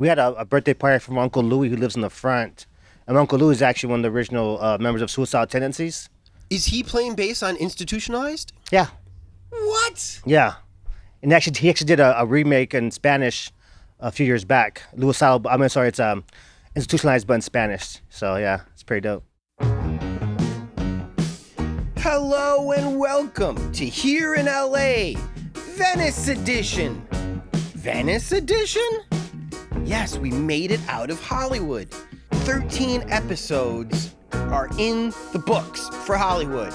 We had a, a birthday party from Uncle Louie who lives in the front, and Uncle Louie is actually one of the original uh, members of Suicidal Tendencies. Is he playing bass on Institutionalized? Yeah, What? yeah, and actually he actually did a, a remake in Spanish a few years back. Suicidal. I mean, sorry, it's um institutionalized but in Spanish. So yeah, it's pretty dope. Hello and welcome to Here in LA, Venice Edition. Venice Edition? Yes, we made it out of Hollywood. 13 episodes are in the books for Hollywood.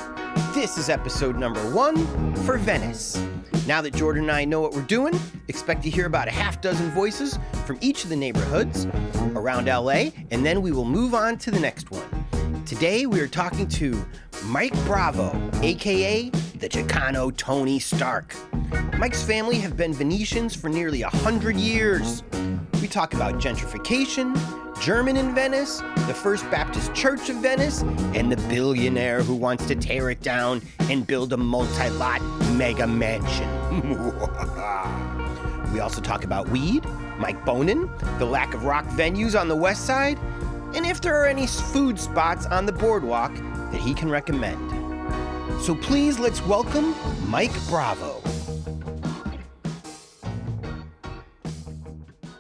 This is episode number one for Venice. Now that Jordan and I know what we're doing, expect to hear about a half dozen voices from each of the neighborhoods around LA, and then we will move on to the next one. Today we are talking to Mike Bravo, aka the Chicano Tony Stark. Mike's family have been Venetians for nearly a hundred years. We talk about gentrification, German in Venice, the First Baptist Church of Venice, and the billionaire who wants to tear it down and build a multi lot mega mansion. we also talk about weed, Mike Bonin, the lack of rock venues on the west side, and if there are any food spots on the boardwalk that he can recommend. So please let's welcome Mike Bravo.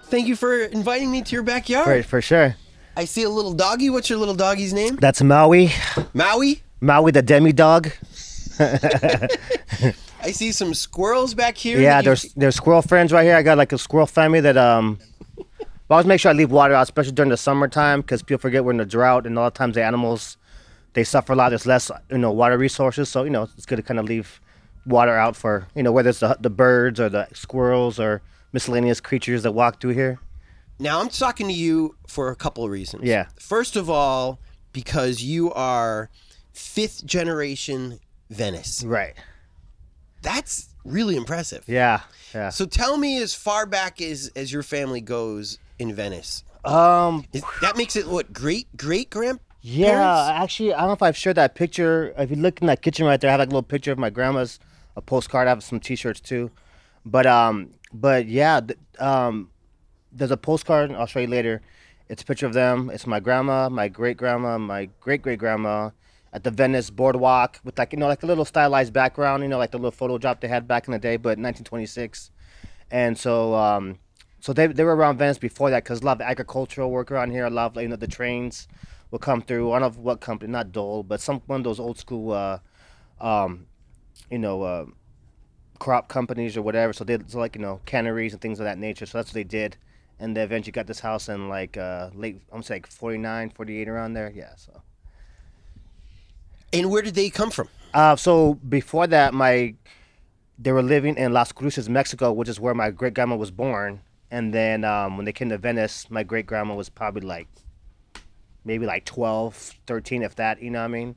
Thank you for inviting me to your backyard. For, for sure. I see a little doggy. What's your little doggy's name? That's Maui. Maui. Maui the demi dog. I see some squirrels back here. Yeah, that you- there's there's squirrel friends right here. I got like a squirrel family that um. I always make sure I leave water out, especially during the summertime, because people forget we're in a drought, and a lot of times the animals they suffer a lot. There's less you know water resources, so you know it's good to kind of leave water out for you know whether it's the, the birds or the squirrels or miscellaneous creatures that walk through here. Now I'm talking to you for a couple of reasons. Yeah. First of all, because you are fifth generation Venice. Right. That's really impressive. Yeah. Yeah. So tell me as far back as as your family goes in Venice. Um. Is, that makes it what great great grand Yeah, actually, I don't know if I've shared that picture. If you look in that kitchen right there, I have like a little picture of my grandma's, a postcard. I have some T-shirts too, but um, but yeah, th- um, there's a postcard. I'll show you later. It's a picture of them. It's my grandma, my great grandma, my great great grandma at the Venice boardwalk with like you know like a little stylized background. You know like the little photo drop they had back in the day, but 1926. And so um, so they, they were around Venice before that because a lot of agricultural work around here. A lot of you know the trains will come through. I don't know what company, not Dole, but some one of those old school, uh, um, you know, uh, crop companies or whatever. So they so like you know canneries and things of that nature. So that's what they did, and they eventually got this house in like uh, late, I'm saying like 49, 48 around there. Yeah. So. And where did they come from? Uh, so before that, my they were living in Las Cruces, Mexico, which is where my great grandma was born. And then um, when they came to Venice, my great grandma was probably like maybe like 12, 13, if that, you know what I mean?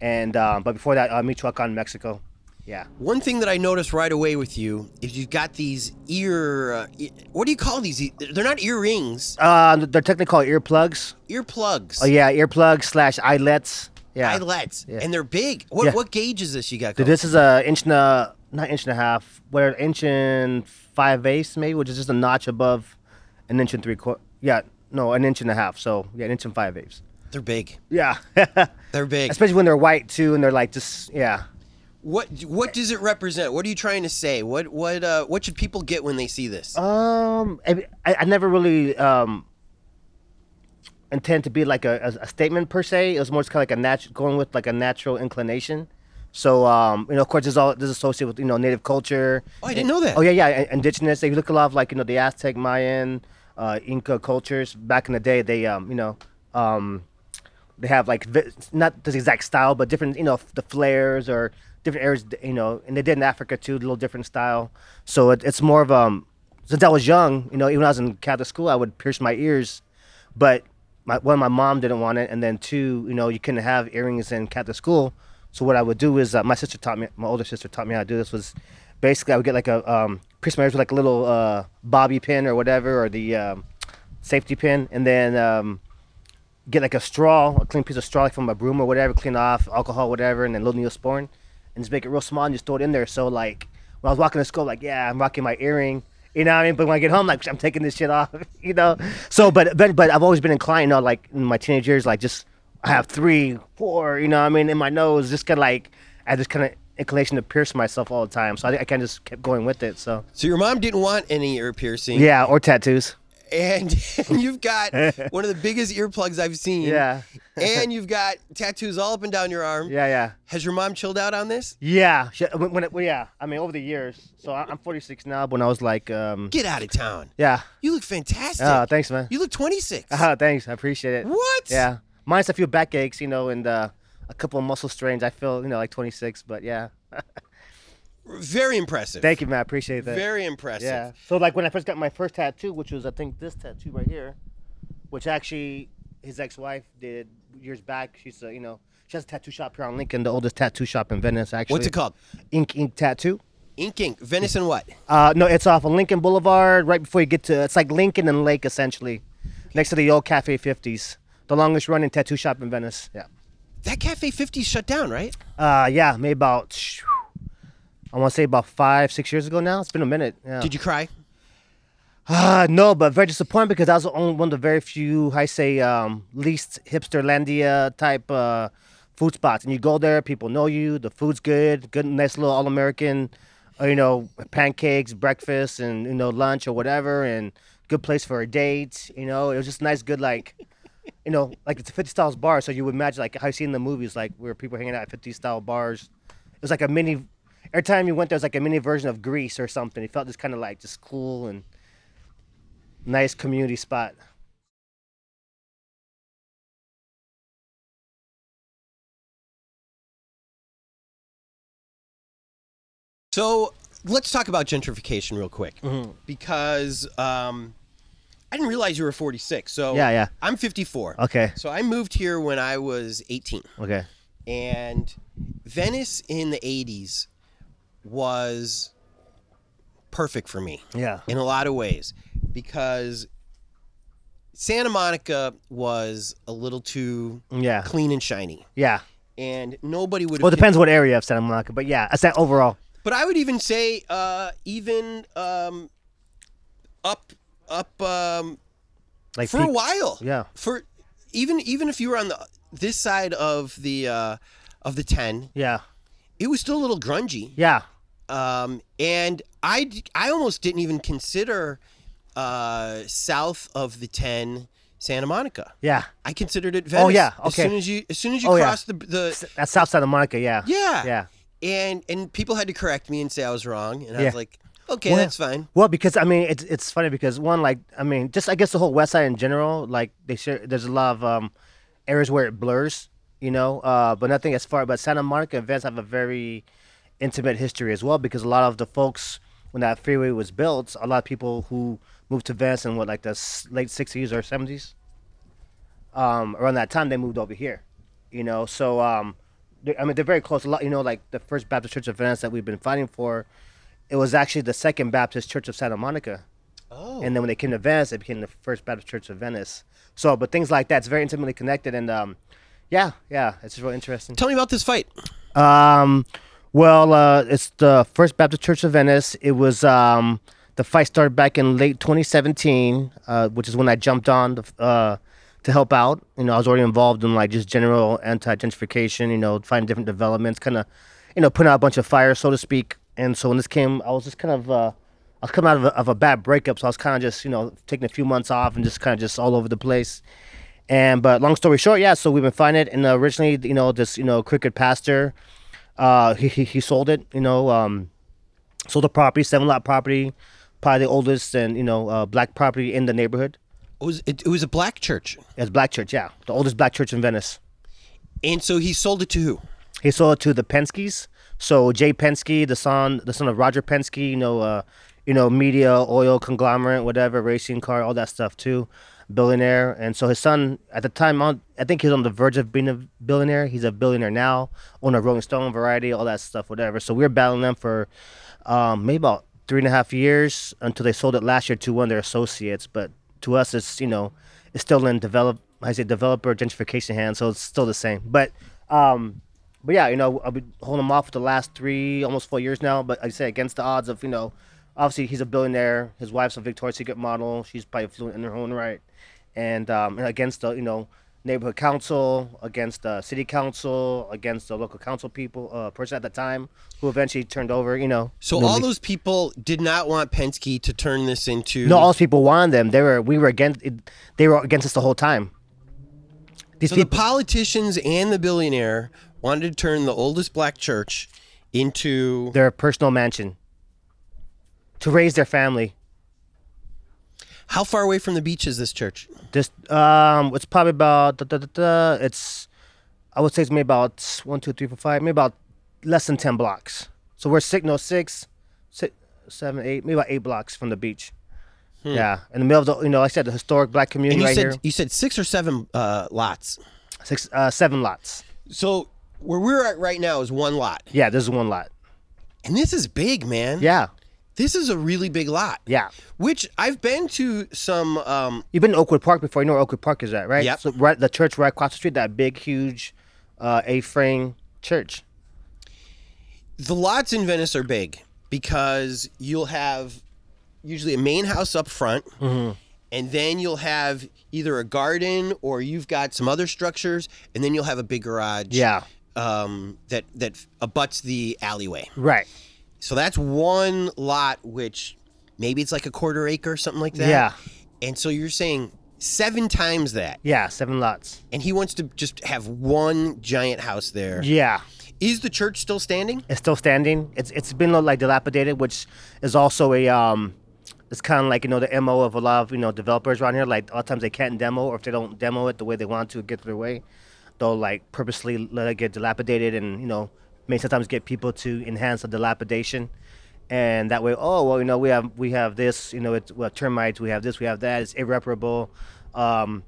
And um, but before that, uh, Michoacan, Mexico. Yeah. One thing that I noticed right away with you is you've got these ear. Uh, e- what do you call these? They're not earrings. Uh, they're technically called earplugs. Earplugs. Oh yeah, earplugs slash eyelets. Yeah. Eyelets. Yeah. And they're big. What Yeah. what gauge is this you got? Going? this is a inch and a not inch and a half, what an inch and five eighths maybe, which is just a notch above an inch and three quarter. Yeah, no, an inch and a half. So yeah, an inch and five eighths. They're big. Yeah, They're big. especially when they're white too, and they're like just yeah. What what does it represent? What are you trying to say? What what uh what should people get when they see this? Um, I, I never really um intend to be like a, a, a statement per se. It was more just kind of like a natural going with like a natural inclination. So um, you know, of course, there's all this associated with you know native culture. Oh, I didn't know that. Oh yeah, yeah, indigenous. They look a lot of like you know the Aztec, Mayan, uh, Inca cultures back in the day, they um you know um they have like vi- not the exact style, but different you know f- the flares or different areas you know, and they did in Africa too, a little different style. So it, it's more of um since I was young, you know, even when I was in Catholic school, I would pierce my ears, but my one my mom didn't want it, and then two, you know, you couldn't have earrings in Catholic school. So what I would do is uh, my sister taught me, my older sister taught me how to do this. Was basically I would get like a um, pierce my ears with like a little uh, bobby pin or whatever, or the um, safety pin, and then um, get like a straw, a clean piece of straw like from a broom or whatever, clean off alcohol, whatever, and then little neosporin, and just make it real small and just throw it in there. So like when I was walking to school, like yeah, I'm rocking my earring. You know what I mean? But when I get home, like I'm taking this shit off. You know. So, but but but I've always been inclined, you know, like in my teenage years, like just I have three, four. You know what I mean? In my nose, just kind of like I just kind of inclination to pierce myself all the time. So I, I kind of just kept going with it. So So your mom didn't want any ear piercing. yeah, or tattoos. And, and you've got one of the biggest earplugs I've seen. Yeah. and you've got tattoos all up and down your arm. Yeah, yeah. Has your mom chilled out on this? Yeah, she- when, when it, well, yeah. I mean, over the years. So I- I'm 46 now. But when I was like, um, Get out of town. yeah. You look fantastic. Oh, thanks, man. you look 26. Oh, thanks. I appreciate it. What? Yeah. Minus a few backaches, you know, and uh, a couple of muscle strains. I feel, you know, like 26. But yeah. Very impressive. Thank you, man. I appreciate that. Very impressive. Yeah. So like when I first got my first tattoo, which was I think this tattoo right here, which actually his ex-wife did years back. She's a, you know she has a tattoo shop here on Lincoln, the oldest tattoo shop in Venice. Actually. What's it called? Ink Ink Tattoo. Ink Ink. Venice and what? Uh, no, it's off of Lincoln Boulevard, right before you get to. It's like Lincoln and Lake, essentially, next to the old Cafe 50s, the longest running tattoo shop in Venice. Yeah. That Cafe 50 shut down, right? Uh, yeah, maybe about. I want to say about five, six years ago now. It's been a minute. Yeah. Did you cry? Uh, no, but very disappointed because that was only one of the very few, I say, um, least hipsterlandia type uh, food spots. And you go there, people know you, the food's good, good, nice little all American, uh, you know, pancakes, breakfast, and you know, lunch or whatever, and good place for a date. You know, it was just nice, good like. You know, like it's a 50 styles bar, so you would imagine like how you see in the movies, like where people hanging out at 50 style bars. It was like a mini. Every time you went there, it was like a mini version of Greece or something. It felt just kind of like just cool and nice community spot. So let's talk about gentrification real quick Mm-hmm. because um, I didn't realize you were 46. So Yeah, yeah. I'm 54. Okay. So I moved here when I was 18. Okay. And Venice in the 80s was perfect for me Yeah. in a lot of ways because Santa Monica was a little too Yeah. clean and shiny. Yeah. And nobody would have. Well, it depends what area of Santa Monica, but yeah, that overall. But I would even say, uh, even um, up, up um, Like for a while. Yeah. For even even if you were on the this side of the uh, of the ten, Yeah. it was still a little grungy. Yeah. Um, and I almost didn't even consider uh, south of the ten Santa Monica. Yeah. I considered it Venice. Oh, yeah, okay. As soon as you as soon as you Oh, yeah. cross the the That's South Santa Monica. Yeah. yeah Yeah. and and people had to correct me and say I was wrong, and I Yeah. was like, okay, Well, that's fine. Well, because I mean, it's it's funny because one, like, I mean, just I guess the whole West Side in general, like, they share. There's a lot of um, areas where it blurs, you know. Uh, but nothing as far. But Santa Monica and Venice have a very intimate history as well because a lot of the folks when that freeway was built, a lot of people who moved to Venice in what like the late '60s or '70s. Um, around that time, they moved over here, you know. So um, I mean, they're very close. A lot, you know, like the First Baptist Church of Venice that we've been fighting for it was actually the Second Baptist Church of Santa Monica. Oh, And then when they came to Venice, it became the First Baptist Church of Venice. So, but things like that, it's very intimately connected. And um, yeah, yeah, it's just really interesting. tell me about this fight. Um, well, uh, it's the First Baptist Church of Venice. It was um, the fight started back in late 2017, uh, which is when I jumped on the, uh, to help out. You know, I was already involved in like just general anti-gentrification. You know, finding different developments, kind of, you know, putting out a bunch of fires, so to speak. And so when this came, I was just kind of. Uh, I was coming out of a, of a bad breakup, so I was kind of just, you know, taking a few months off and just kind of just all over the place. And but long story short, yeah. So we've been finding it, and uh, originally, you know, this, you know, crooked pastor, uh, he, he he sold it, you know, um, sold the property, seven lot property, probably the oldest and you know uh, black property in the neighborhood. It was it, it was a black church, It's black church, yeah, the oldest black church in Venice. and so he sold it to who? He sold it to the Penskes. So Jay Penske, the son, the son of Roger Penske, you know, uh, you know, media, oil conglomerate, whatever, racing car, all that stuff too, billionaire. And so his son, at the time, on, I think he's on the verge of being a billionaire. He's a billionaire now, owner of Rolling Stone, Variety, all that stuff, whatever. So we were battling them for um, maybe about three and a half years until they sold it last year to one of their associates. But to us, it's you know, it's still in develop, I say developer gentrification hands, so it's still the same. But um, but yeah, you know, I've been holding him off for the last three, almost four years now. But like I say, against the odds of you know, obviously he's a billionaire. His wife's a Victoria's Secret model. She's probably fluent in her own right, and um, and against the you know neighborhood council, against the city council, against the local council people, uh, person at the time who eventually turned over. You know, So all those people did not want Penske to turn this into. no, all those people wanted them. They were we were against it, they were against us the whole time. These So the politicians and the billionaire wanted to turn the oldest black church into. their personal mansion to raise their family. How far away from the beach is this church? This um, it's probably about da, da, da, da, it's, I would say it's maybe about one, two, three, four, five, maybe about less than ten blocks. So we're six, no six, six, seven, eight, maybe about eight blocks from the beach. Yeah, in the middle of the, you know, like I said, the historic black Hmm. And community you right said here. you said six or seven uh, lots. Six, uh, seven lots. So where we're at right now is one lot, Yeah, this is one lot. and this is big, man. Yeah, This is a really big lot. yeah. Which I've been to some. Um, You've been to Oakwood Park before. You know where Oakwood Park is at, right? Yep. So right, the church right across the street, that big, huge, uh, A-frame church. the lots in Venice are big because you'll have usually a main house up front, Mm-hmm. and then you'll have either a garden or you've got some other structures, and then you'll have a big garage. Yeah. Um, that that abuts the alleyway. Right. So that's one lot, which maybe it's like a quarter acre, or something like that. Yeah. And so you're saying seven times that, Yeah. Seven lots. and he wants to just have one giant house there. Yeah. Is the church still standing? It's still standing. It's it's been a little, like dilapidated, which is also a um, it's kind of like you know the mo of a lot of you know developers around here. Like a lot of times they can't demo, or if they don't demo it the way they want to it get their way, they'll like purposely let it get dilapidated, and you know may sometimes get people to enhance the dilapidation, and that way, oh well, you know we have we have this, you know it's well, termites, we have this, we have that, it's irreparable. Um,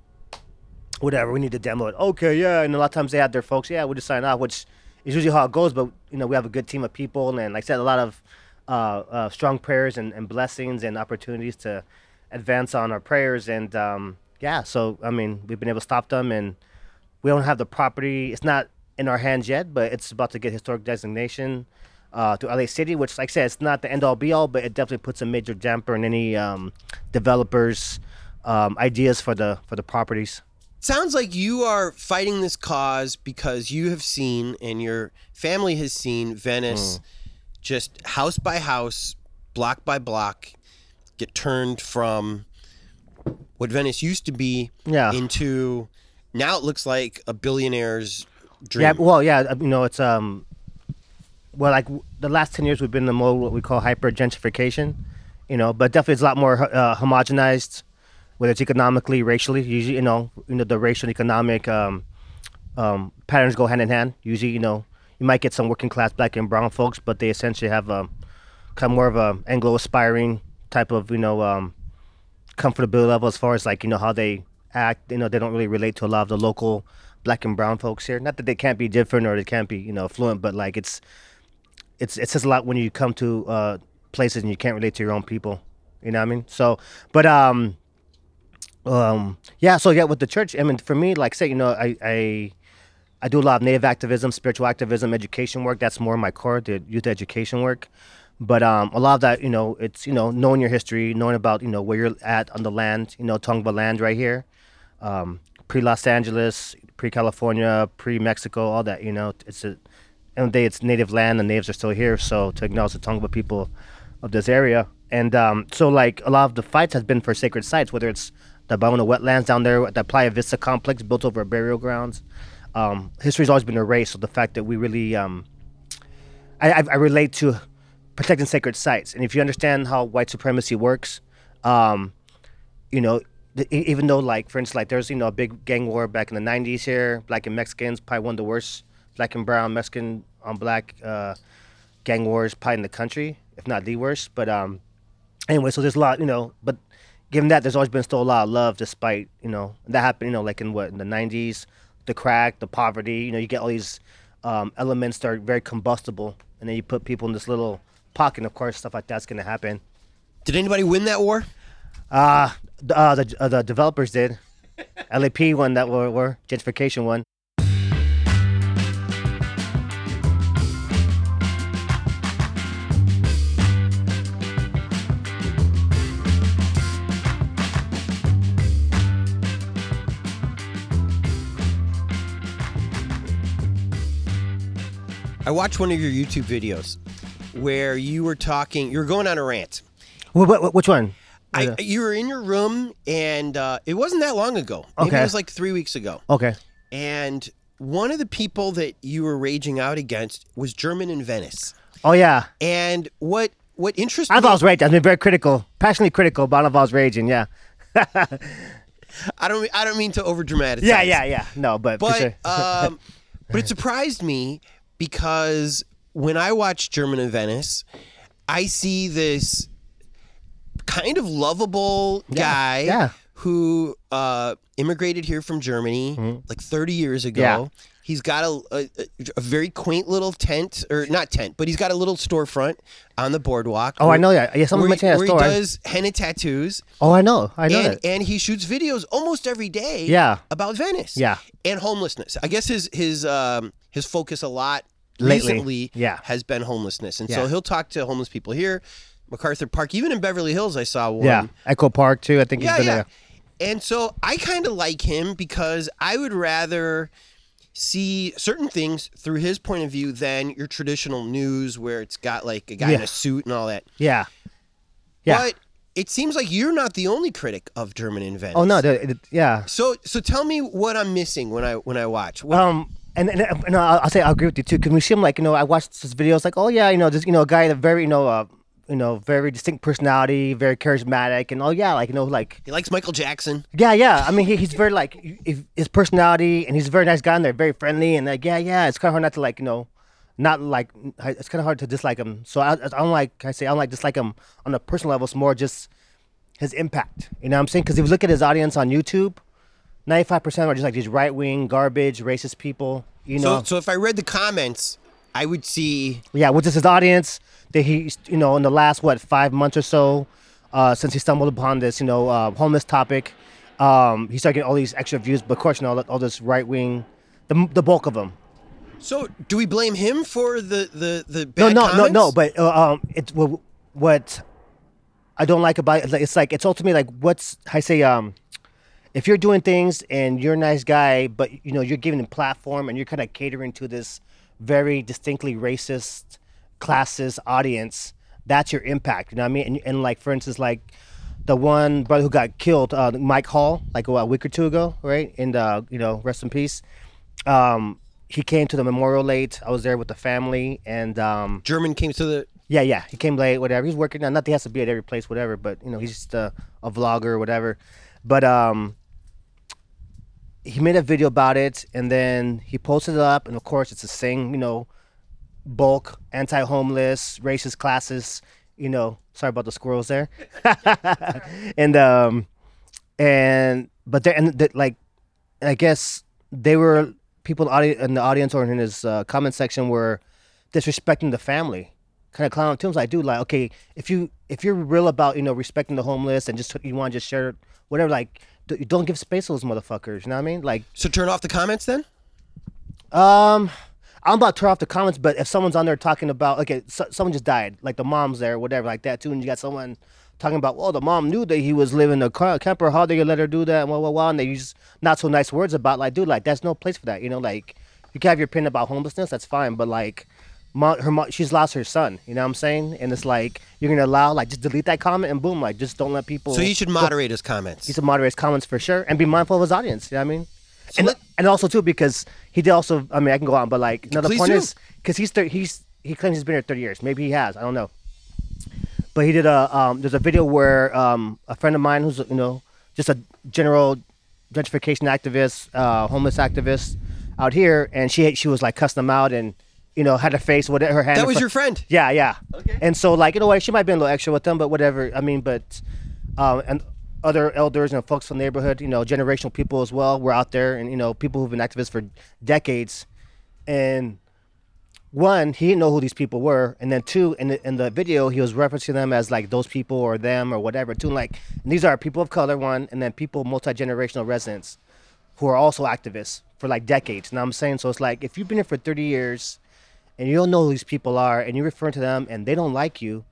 whatever, we need to demo it. Okay, yeah. And a lot of times they have their folks, yeah, we'll just sign off, which is usually how it goes. But, you know, we have a good team of people. And like I said, a lot of uh, uh, strong prayers and, and blessings and opportunities to advance on our prayers. And um, yeah, so, I mean, we've been able to stop them. And we don't have the property. It's not in our hands yet, but it's about to get historic designation. Uh, to LA City, which, like I said, it's not the end all be all, but it definitely puts a major damper in any um, developers' um, ideas for the for the properties. sounds like you are fighting this cause because you have seen and your family has seen Venice just house by house, block by block, get turned from what Venice used to be Yeah. into now it looks like a billionaire's dream. Yeah, well, yeah, uh, you know, it's um, well, like the last ten years, we've been in the mode what we call hyper gentrification, you know, but definitely it's a lot more uh, homogenized, whether it's economically, racially. Usually, you know, you know, the racial economic um, um, patterns go hand in hand. Usually, you know, you might get some working class black and brown folks, but they essentially have a kind of more of a Anglo aspiring type of, you know, um, comfortability level as far as like you know how they act. You know, they don't really relate to a lot of the local black and brown folks here. Not that they can't be different or they can't be you know fluent, but like it's it's it says a lot when you come to uh, places and you can't relate to your own people. You know what I mean? So, but um, um, yeah. So yeah, with the church, I mean, for me, like say, you know, I I I do a lot of native activism, spiritual activism, education work. That's more my core, the youth education work. But um, a lot of that, you know, it's you know knowing your history, knowing about you know where you're at on the land. You know, about land right here, um, pre Los Angeles, pre California, pre Mexico, all that. You know, it's a end of the day, it's native land. The natives are still here, so to acknowledge the Tongva people of this area. And um, so, like a lot of the fights has been for sacred sites, whether it's the Ballona wetlands down there the Playa Vista complex built over burial grounds. Um, history's always been erased, so the fact that we really, um, I, I, I relate to protecting sacred sites. And if you understand how white supremacy works, um, you know, even though like for instance, like there's you know a big gang war back in the '90s here, black and Mexicans, probably one of the worst black and brown Mexican on black uh, gang wars probably in the country, if not the worst. But um, anyway, so there's a lot, you know, but given that there's always been still a lot of love despite, you know, that happened, you know, like in what, in the 90s, the crack, the poverty, you know, you get all these um, elements that are very combustible, and then you put people in this little pocket, and of course, stuff like that's going to happen. Did anybody win that war? Uh, uh the, uh, the developers did. LAP one that were, were gentrification one. I watched one of your YouTube videos where you were talking, you were going on a rant. Which one? I, you were in your room, and uh, it wasn't that long ago. Maybe Okay. it was like three weeks ago. Okay. And one of the people that you were raging out against was German in Venice. Oh yeah. And what what interested I me, was raging. I've been very critical, passionately critical, but I don't know if I was raging. Yeah. I don't I don't mean to over dramatize. Yeah, yeah, yeah. No, but, for But sure. um, but it surprised me because when I watch German in Venice, I see this kind of lovable guy yeah. who uh, immigrated here from Germany like 30 years ago. Mm-hmm. Yeah. He's got a, a, a very quaint little tent, or not tent, but he's got a little storefront on the boardwalk. Oh, I know that. Yeah, someone where, mentioned that where he does henna tattoos, oh, I know. I know and, that. and he shoots videos almost every day. Yeah. about Venice. Yeah. and homelessness. I guess his his um his focus a lot Lately, recently yeah. has been homelessness, and so he'll talk to homeless people here, MacArthur Park, even in Beverly Hills. I saw one. Yeah. Echo Park too. I think he's yeah, been yeah. there. And so I kind of like him because I would rather see certain things through his point of view than your traditional news where it's got like a guy in a suit and all that. Yeah. Yeah. But it seems like you're not the only critic of German in Venice. Oh no. Yeah. So so tell me what I'm missing when I when I watch. What, Um, and, and, and I'll, I'll say I agree with you too. Because we see him like you know, I watched his videos like, oh yeah, you know, this you know, a guy that very you know, uh, you know, very distinct personality, very charismatic, and oh yeah, like you know, like he likes Michael Jackson. yeah, yeah. I mean, he, he's very like his personality, and he's a very nice guy, and they're very friendly, and like yeah, yeah. It's kind of hard not to like you know, not like it's kind of hard to dislike him. So I, I don't like I say I don't like dislike him on a personal level. It's more just his impact. You know what I'm saying? Because if you look at his audience on YouTube. 95% are just like these right wing, garbage, racist people. You know, So so if I read the comments, I would see yeah, which is his audience that he, you know, in the last what five months or so, uh, since he stumbled upon this, you know, uh, homeless topic, um, he started getting all these extra views. But of course, you know, all this right wing, the the bulk of them. So do we blame him for the the the No, bad no, comments? no, no. But uh, um, it's what, what I don't like about it. It's like it's ultimately like what's I say um. If you're doing things and you're a nice guy, but you know you're giving a platform and you're kind of catering to this very distinctly racist, classist audience, that's your impact. You know what I mean? And, and like for instance, like the one brother who got killed, uh, Mike Hall, like what, a week or two ago, right? And uh, you know, rest in peace. Um, he came to the memorial late. I was there with the family, and um, German came to the yeah, yeah, he came late, whatever. He's working now. Not that he has to be at every place, whatever. But you know, he's just a, a vlogger or whatever. But um, he made a video about it, and then he posted it up, and of course, it's the same, you know, bulk, anti-homeless, racist classes. You know, sorry about the squirrels there. and um, and but there and the, like, I guess they were people in the audience or in his uh, comment section were disrespecting the family kind of clown tunes like dude like okay if you if you're real about you know respecting the homeless and just you want to just share whatever like d- don't give space to those motherfuckers you know what i mean like So turn off the comments then? um i'm about to turn off the comments but if someone's on there talking about okay so, someone just died like the mom's there whatever like that too and you got someone talking about well the mom knew that he was living in a car, camper how they gonna let her do that and blah blah blah and they use not so nice words about like dude like there's no place for that you know like you can have your opinion about homelessness that's fine but like mom, her mom, she's lost her son you know what i'm saying and it's like you're gonna allow like just delete that comment and boom like just don't let people So he should moderate his comments. he should moderate his comments for sure and be mindful of his audience. You know what I mean? and, let- and also too because he did also. I mean, I can go on, but like another point do. is because he's thir- he's he claims he's been here thirty years. Maybe he has. I don't know. But he did a um, there's a video where um, a friend of mine who's you know just a general gentrification activist, uh, homeless activist out here, and she she was like cussing him out and you know had her face with her hand. that was your friend. yeah, yeah. Okay. And so, like, you know what? She might be a little extra with them, but whatever. I mean, but, um, and other elders and folks from the neighborhood, you know, generational people as well, were out there, and you know, people who've been activists for decades. And one, he didn't know who these people were, and then two, in the in the video, he was referencing them as like those people or them or whatever. Two, like, and these are people of color, one, and then people multi generational residents who are also activists for like decades. And I'm saying, so it's like if you've been here for 30 years and you don't know who these people are and you're referring to them and they don't like you,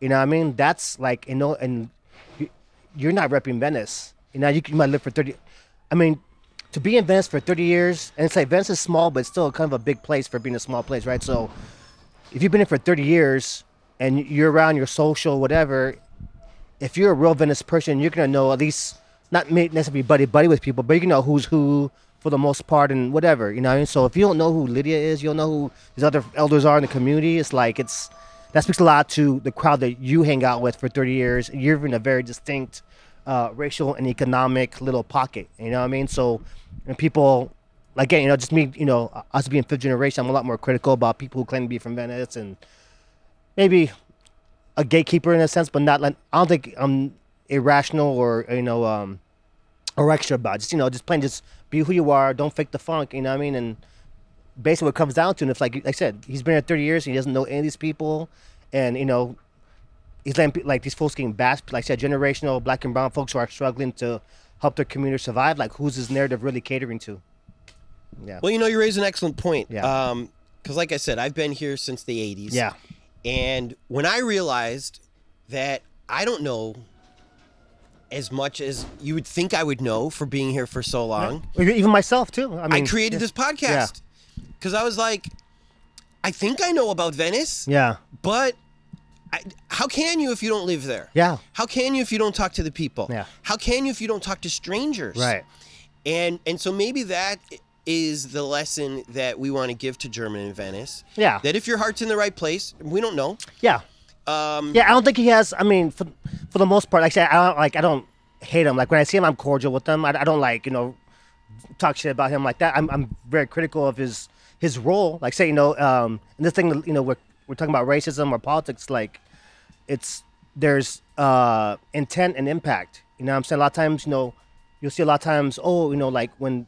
you know what I mean? That's like, you know, and you, you're not repping Venice. You know, you, you might live for 30. I mean, to be in Venice for 30 years, and it's like Venice is small, but it's still kind of a big place for being a small place, right? So if you've been here for 30 years and you're around your social, whatever, if you're a real Venice person, you're gonna know at least not necessarily buddy buddy with people, but you know who's who for the most part and whatever, you know. what I mean? So if you don't know who Lydia is, you don't know who these other elders are in the community. It's like it's that speaks a lot to the crowd that you hang out with for 30 years. You're in a very distinct uh, racial and economic little pocket. You know what I mean? So and people. Again, you know, just me, you know, us being fifth generation, I'm a lot more critical about people who claim to be from Venice and maybe a gatekeeper in a sense, but not like I don't think I'm irrational or you know um or extra about just you know just plain just be who you are. Don't fake the funk. You know what I mean? And basically, what it comes down to, and if like like I said, he's been here 30 years, and he doesn't know any of these people, and you know he's letting like these folks getting bashed, like I said, generational black and brown folks who are struggling to help their community survive. Like who's his narrative really catering to? Yeah. Well, you know, you raise an excellent point. Yeah. Um, because like I said, I've been here since the '80s. Yeah. And when I realized that I don't know as much as you would think I would know for being here for so long, Even myself too. I mean, I created yeah. this podcast because I was like, I think I know about Venice, Yeah. but I, how can you if you don't live there? Yeah. How can you if you don't talk to the people? Yeah. How can you if you don't talk to strangers? Right. And and so maybe that is the lesson that we want to give to German and Venice. Yeah. That if your heart's in the right place, we don't know. Yeah. Um, Yeah, I don't think he has. I mean, for for the most part, like I said, I don't like. I don't hate him. Like when I see him, I'm cordial with him. I, I don't like you know talk shit about him like that. I'm I'm very critical of his his role. Like say you know, um, and this thing you know we're we're talking about racism or politics. Like it's there's uh intent and impact. You know I'm saying? A lot of times, you know, you'll see a lot of times, oh, you know, like when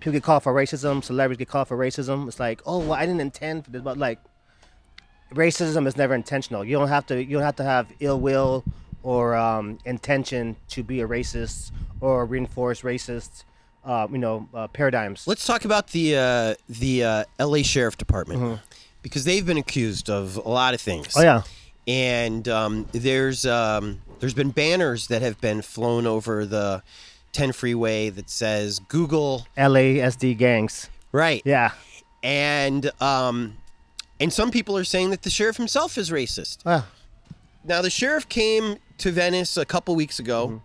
people get called for racism, celebrities get called for racism. It's like, oh, well, I didn't intend for this, but like racism is never intentional. You don't have to. You don't have to have ill will or um, intention to be a racist or reinforce racist, uh, you know, uh, paradigms. let's talk about the uh, the uh, L.A. Sheriff Department because they've been accused of a lot of things. Mm-hmm. Oh yeah, and um, there's um, there's been banners that have been flown over the 10 freeway that says Google LASD gangs. right Yeah. and um, and some people are saying that the sheriff himself is racist. Uh, Now the sheriff came to Venice a couple weeks ago. Mm-hmm.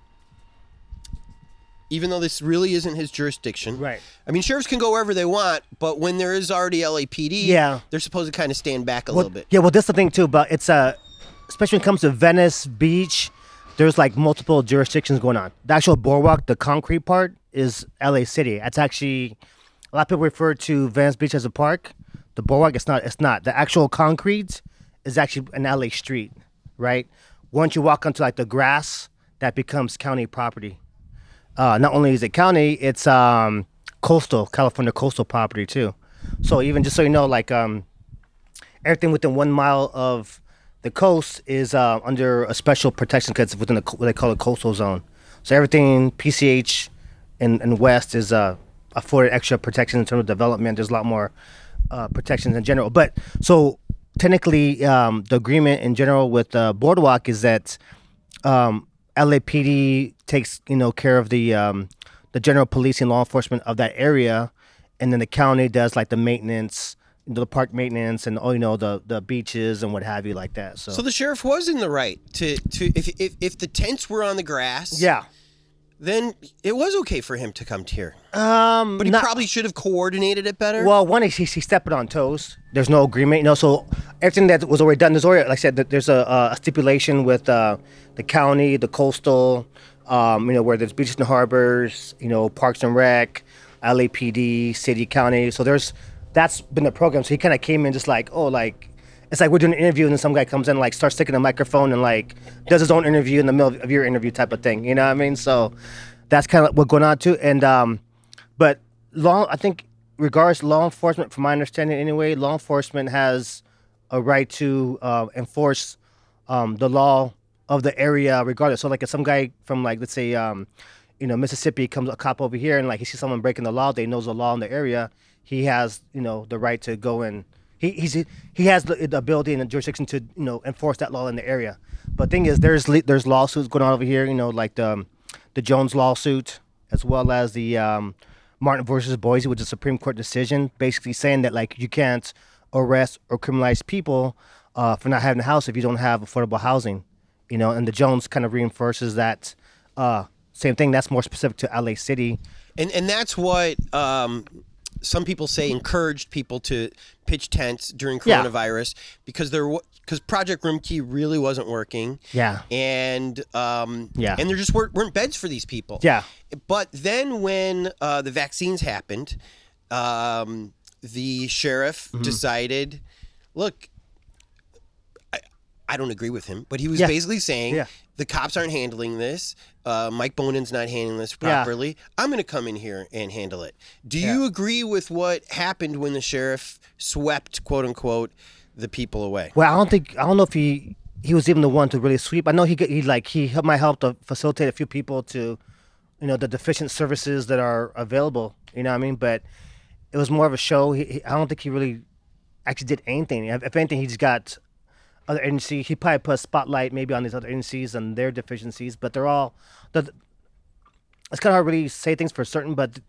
Even though this really isn't his jurisdiction, Right. I mean, sheriffs can go wherever they want, but when there is already LAPD, Yeah. they're supposed to kind of stand back a well, little bit. Yeah, well, that's the thing too. But it's uh, especially when it comes to Venice Beach, there's like multiple jurisdictions going on. The actual boardwalk, the concrete part, is LA City. That's actually a lot of people refer to Venice Beach as a park. The boardwalk, it's not. It's not. The actual concrete is actually an LA street, right? Once you walk onto like the grass, that becomes county property. Uh, not only is it county, it's um, coastal, California coastal property too. So even just so you know, like um, everything within one mile of the coast is uh, under a special protection because it's within co- what they call a coastal zone. So everything PCH and, and west is uh, afforded extra protection in terms of development. There's a lot more uh, protections in general. But so technically, um, the agreement in general with uh, Boardwalk is that um, LAPD takes you know care of the um, the general policing law enforcement of that area, and then the county does like the maintenance, the park maintenance, and oh you know the the beaches and what have you like that. So, So the sheriff was in the right to to if if, if the tents were on the grass, yeah, then it was okay for him to come here. um, But he not- probably should have coordinated it better. Well, one is he's, he's stepping on toes. There's no agreement, you know. So everything that was already done, there's already, like I said, there's a, a stipulation with uh, the county, the coastal, um, you know, where there's beaches and harbors, you know, parks and rec, LAPD, city, county. So there's that's been the program. So he kind of came in just like, oh, like it's like we're doing an interview and then some guy comes in like starts sticking a microphone and like does his own interview in the middle of your interview type of thing. You know what I mean? So that's kind of what's going on too. And um, but law, I think, regards law enforcement, from my understanding anyway, law enforcement has a right to uh, enforce um, the law of the area, regardless. So, like, if some guy from, like, let's say, um, you know, Mississippi comes a cop over here and like he sees someone breaking the law, they knows the law in the area. He has, you know, the right to go and he he's he has the, the ability and the jurisdiction to you know enforce that law in the area. But thing is, there's there's lawsuits going on over here. You know, like the um, the Jones lawsuit as well as the um, Martin versus Boise, which is a Supreme Court decision, basically saying that like you can't arrest or criminalize people uh, for not having a house if you don't have affordable housing. You know, and the Jones kind of reinforces that uh, same thing. That's more specific to LA City. And and that's what um, some people say encouraged people to pitch tents during Yeah. coronavirus because there because Project Roomkey really wasn't working. Yeah. And um, Yeah. and there just weren't, weren't beds for these people. Yeah. But then when uh, the vaccines happened, um, the sheriff Mm-hmm. decided, look, I don't agree with him, but he was Yeah. basically saying Yeah. the cops aren't handling this. Uh, Mike Bonin's not handling this Yeah. properly. I'm going to come in here and handle it. Do you agree with what happened when the sheriff swept, quote unquote, the people away? Well, I don't think I don't know if he he was even the one to really sweep. I know he he like he helped might help to facilitate a few people to, you know, the deficient services that are available. You know what I mean? But it was more of a show. He, he, I don't think he really actually did anything. If anything, he just got other agencies. He probably put a spotlight maybe on these other agencies and their deficiencies, but they're all. The, it's kind of hard to really say things for certain, but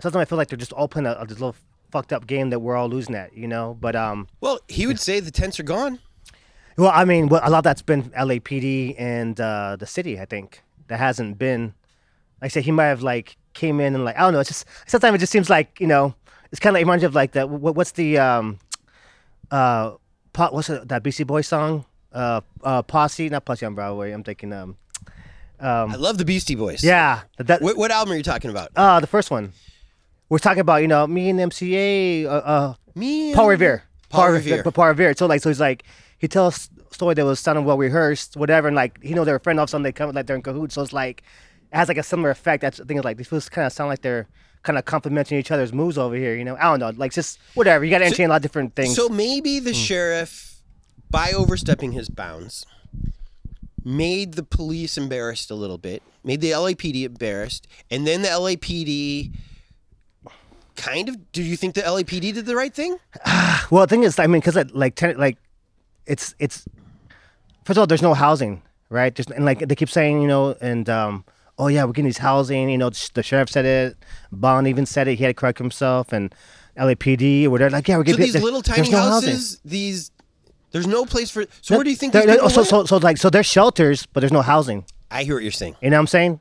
sometimes I feel like they're just all playing a, a this little fucked up game that we're all losing at. You know, but um. Well, he would say the tents are gone. Well, I mean, well, a lot of that's been LAPD and uh, the city. I think that hasn't been. Like I said, he might have like came in and like I don't know. It's just sometimes it just seems like you know it's kind of like reminds you of like that. What, what's the um uh po- what's it, that Beastie Boy song? Uh, uh, posse, not posse on Broadway. I'm thinking um I love the Beastie Boys. yeah that What, what album are you talking about? uh the first one. We're talking about you know me and MCA uh, uh Me. Paul Revere. Paul Revere. But Paul Revere. So like, so he's like, he tells a story that was sounding well rehearsed, whatever, and like, he know they're a friend. Of sudden, they come like they're in cahoots. So it's like, it has like a similar effect. That's the thing is like, these feels kind of sound like they're kind of complimenting each other's moves over here. You know, I don't know, like just whatever. You got to entertain a lot of different things. So maybe the sheriff, by overstepping his bounds, made the police embarrassed a little bit, made the LAPD embarrassed, and then the LAPD kind of. Do you think the LAPD did the right thing? well, the thing is, I mean, because like, ten, like, it's it's first of all, there's no housing, right? Just and like they keep saying, you know, and um, oh yeah, we're getting these housing. You know, the sheriff said it. Bonin even said it. He had to correct himself, and LAPD or whatever. Like, yeah, we're So getting these little tiny no housing. houses, these. There's no place for. So where do you think these so, so, so like so there's shelters, but there's no housing. I hear what you're saying. You know what I'm saying?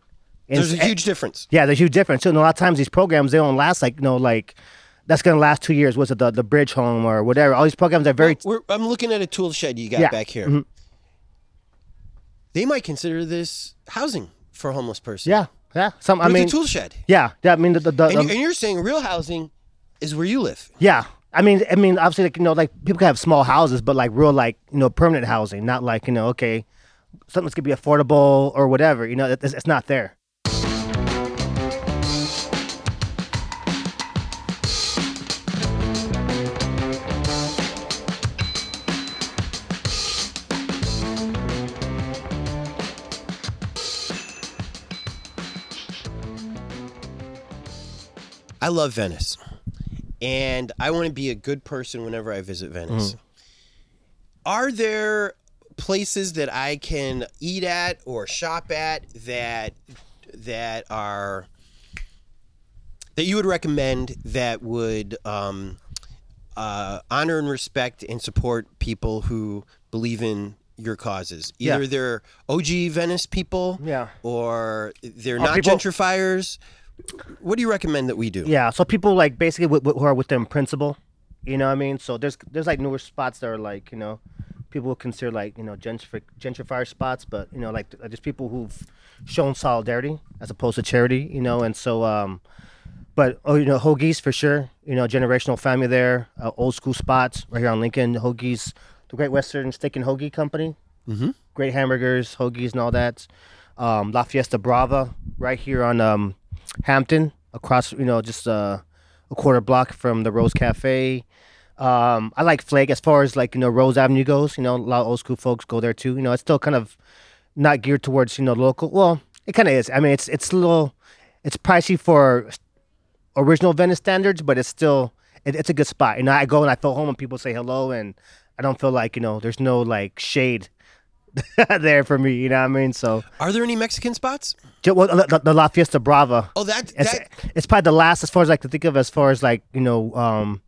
And There's a huge difference. yeah, there's a huge difference. So, and a lot of times these programs they don't last like you know like that's gonna last two years. What's it the the bridge home or whatever? All these programs are very We're, I'm looking at a tool shed you got Yeah. back here. Mhm. They might consider this housing for a homeless person. yeah yeah. Some I mean a tool shed. yeah yeah. I mean the, the, the, And, you- and you're saying real housing is where you live. yeah. I mean I mean obviously like, you know like people can have small houses, but like real like you know permanent housing, not like you know okay something's gonna be affordable or whatever. You know it's, it's not there. I love Venice. And I want to be a good person whenever I visit Venice. Are there places that I can eat at or shop at that that are that you would recommend that would um, uh, honor and respect and support people who believe in your causes? Yeah. Either they're OG Venice people, Yeah. or they're not people- gentrifiers. What do you recommend that we do? Yeah, so people like basically with, who are within principle, you know what I mean. So there's there's like newer spots that are like you know, people consider like you know gentrifi- gentrifier spots, but you know like just people who've shown solidarity as opposed to charity, you know. And so, um, but oh, you know Hoagies for sure, you know generational family there, uh, old school spots right here on Lincoln. Hoagies, the Great Western Steak and Hoagie Company, Mhm. great hamburgers, hoagies, and all that. Um, La Fiesta Brava right here on um, Hampton, across you know just uh, a quarter block from the Rose Cafe. Um, I like Flake as far as like you know Rose Avenue goes. You know, a lot of old school folks go there too. You know, it's still kind of not geared towards you know local. Well, it kind of is. I mean, it's it's a little, it's pricey for original Venice standards, but it's still it, it's a good spot. You know, I go and I feel home and people say hello, and I don't feel like you know there's no like shade there for me. You know what I mean? So, Are there any Mexican spots? well, the, the La Fiesta Brava. Oh, that It's, that it's probably the last as far as I can think of as far as like you know um